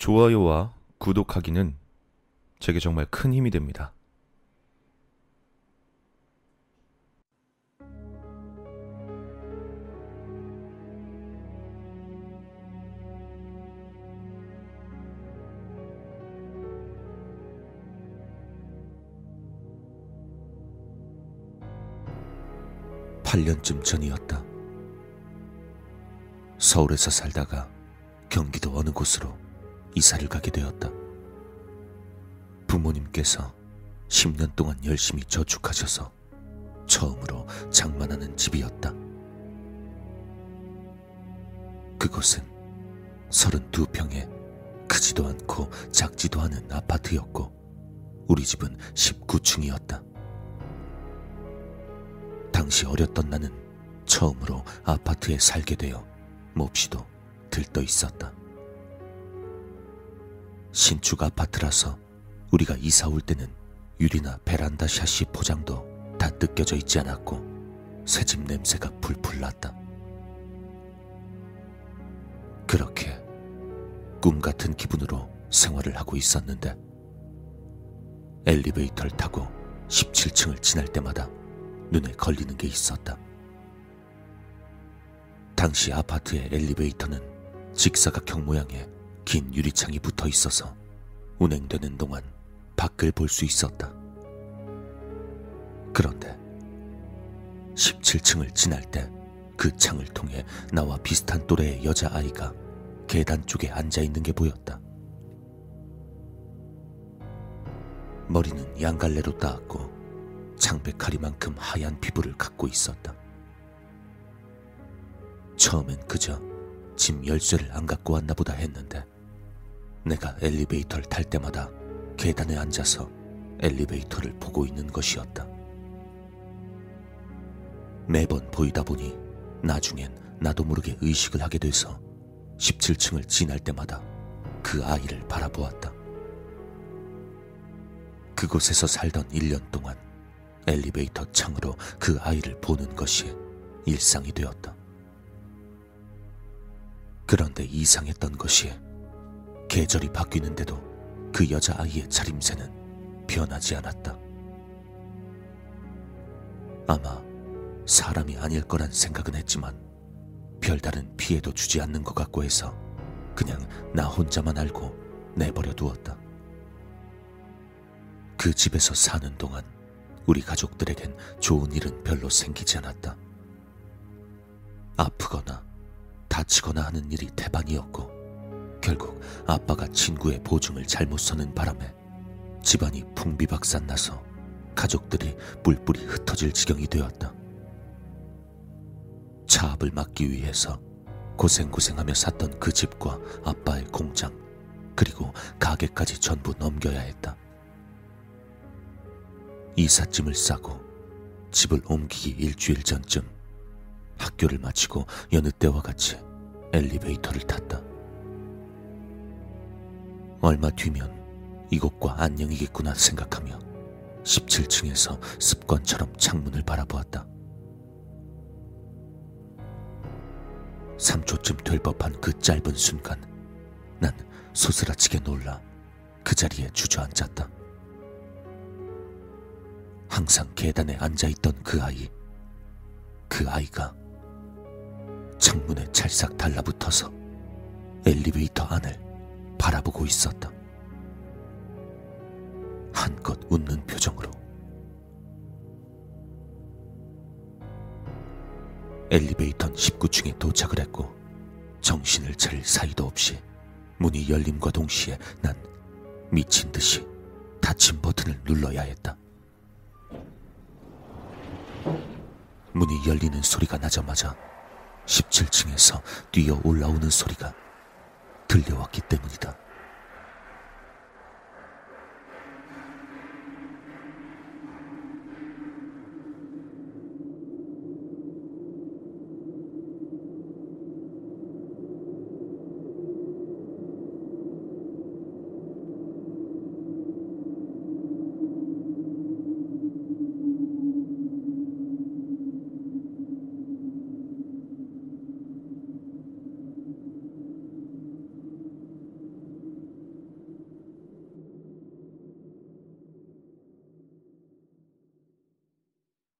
좋아요와 구독하기는 제게 정말 큰 힘이 됩니다. (8년쯤) 전이었다 서울에서 살다가 경기도 어느 곳으로 이사를 가게 되었다. 부모님께서 10년 동안 열심히 저축하셔서 처음으로 장만하는 집이었다. 그곳은 32평에 크지도 않고 작지도 않은 아파트였고 우리 집은 19층이었다. 당시 어렸던 나는 처음으로 아파트에 살게 되어 몹시도 들떠 있었다. 신축 아파트라서 우리가 이사 올 때는 유리나 베란다 샤시 포장도 다 뜯겨져 있지 않았고 새집 냄새가 풀풀 났다. 그렇게 꿈 같은 기분으로 생활을 하고 있었는데 엘리베이터를 타고 17층을 지날 때마다 눈에 걸리는 게 있었다. 당시 아파트의 엘리베이터는 직사각형 모양의 긴 유리창이 붙어 있어서 운행되는 동안 밖을 볼 수 있었다. 그런데 17층을 지날 때 그 창을 통해 나와 비슷한 또래의 여자아이가 계단 쪽에 앉아 있는 게 보였다. 머리는 양갈래로 따았고 창백하리만큼 하얀 피부를 갖고 있었다. 처음엔 그저 짐 열쇠를 안 갖고 왔나 보다 했는데 내가 엘리베이터를 탈 때마다 계단에 앉아서 엘리베이터를 보고 있는 것이었다. 매번 보이다 보니 나중엔 나도 모르게 의식을 하게 돼서 17층을 지날 때마다 그 아이를 바라보았다. 그곳에서 살던 1년 동안 엘리베이터 창으로 그 아이를 보는 것이 일상이 되었다. 그런데 이상했던 것이 계절이 바뀌는데도 그 여자아이의 차림새는 변하지 않았다. 아마 사람이 아닐 거란 생각은 했지만 별다른 피해도 주지 않는 것 같고 해서 그냥 나 혼자만 알고 내버려 두었다. 그 집에서 사는 동안 우리 가족들에겐 좋은 일은 별로 생기지 않았다. 아프거나 다치거나 하는 일이 태반이었고 결국 아빠가 친구의 보증을 잘못 서는 바람에 집안이 풍비박산 나서 가족들이 뿔뿔이 흩어질 지경이 되었다. 차압을 막기 위해서 고생고생하며 샀던 그 집과 아빠의 공장, 그리고 가게까지 전부 넘겨야 했다. 이삿짐을 싸고 집을 옮기기 일주일 전쯤 학교를 마치고 여느 때와 같이 엘리베이터를 탔다. 얼마 뒤면 이곳과 안녕이겠구나 생각하며 17층에서 습관처럼 창문을 바라보았다. 3초쯤 될 법한 그 짧은 순간 난 소스라치게 놀라 그 자리에 주저앉았다. 항상 계단에 앉아있던 그 아이, 그 아이가 창문에 찰싹 달라붙어서 엘리베이터 안을 바라보고 있었다. 한껏 웃는 표정으로. 엘리베이터는 19층에 도착을 했고 정신을 차릴 사이도 없이 문이 열림과 동시에 난 미친 듯이 닫힌 버튼을 눌러야 했다. 문이 열리는 소리가 나자마자 17층에서 뛰어 올라오는 소리가 들려왔기 때문이다.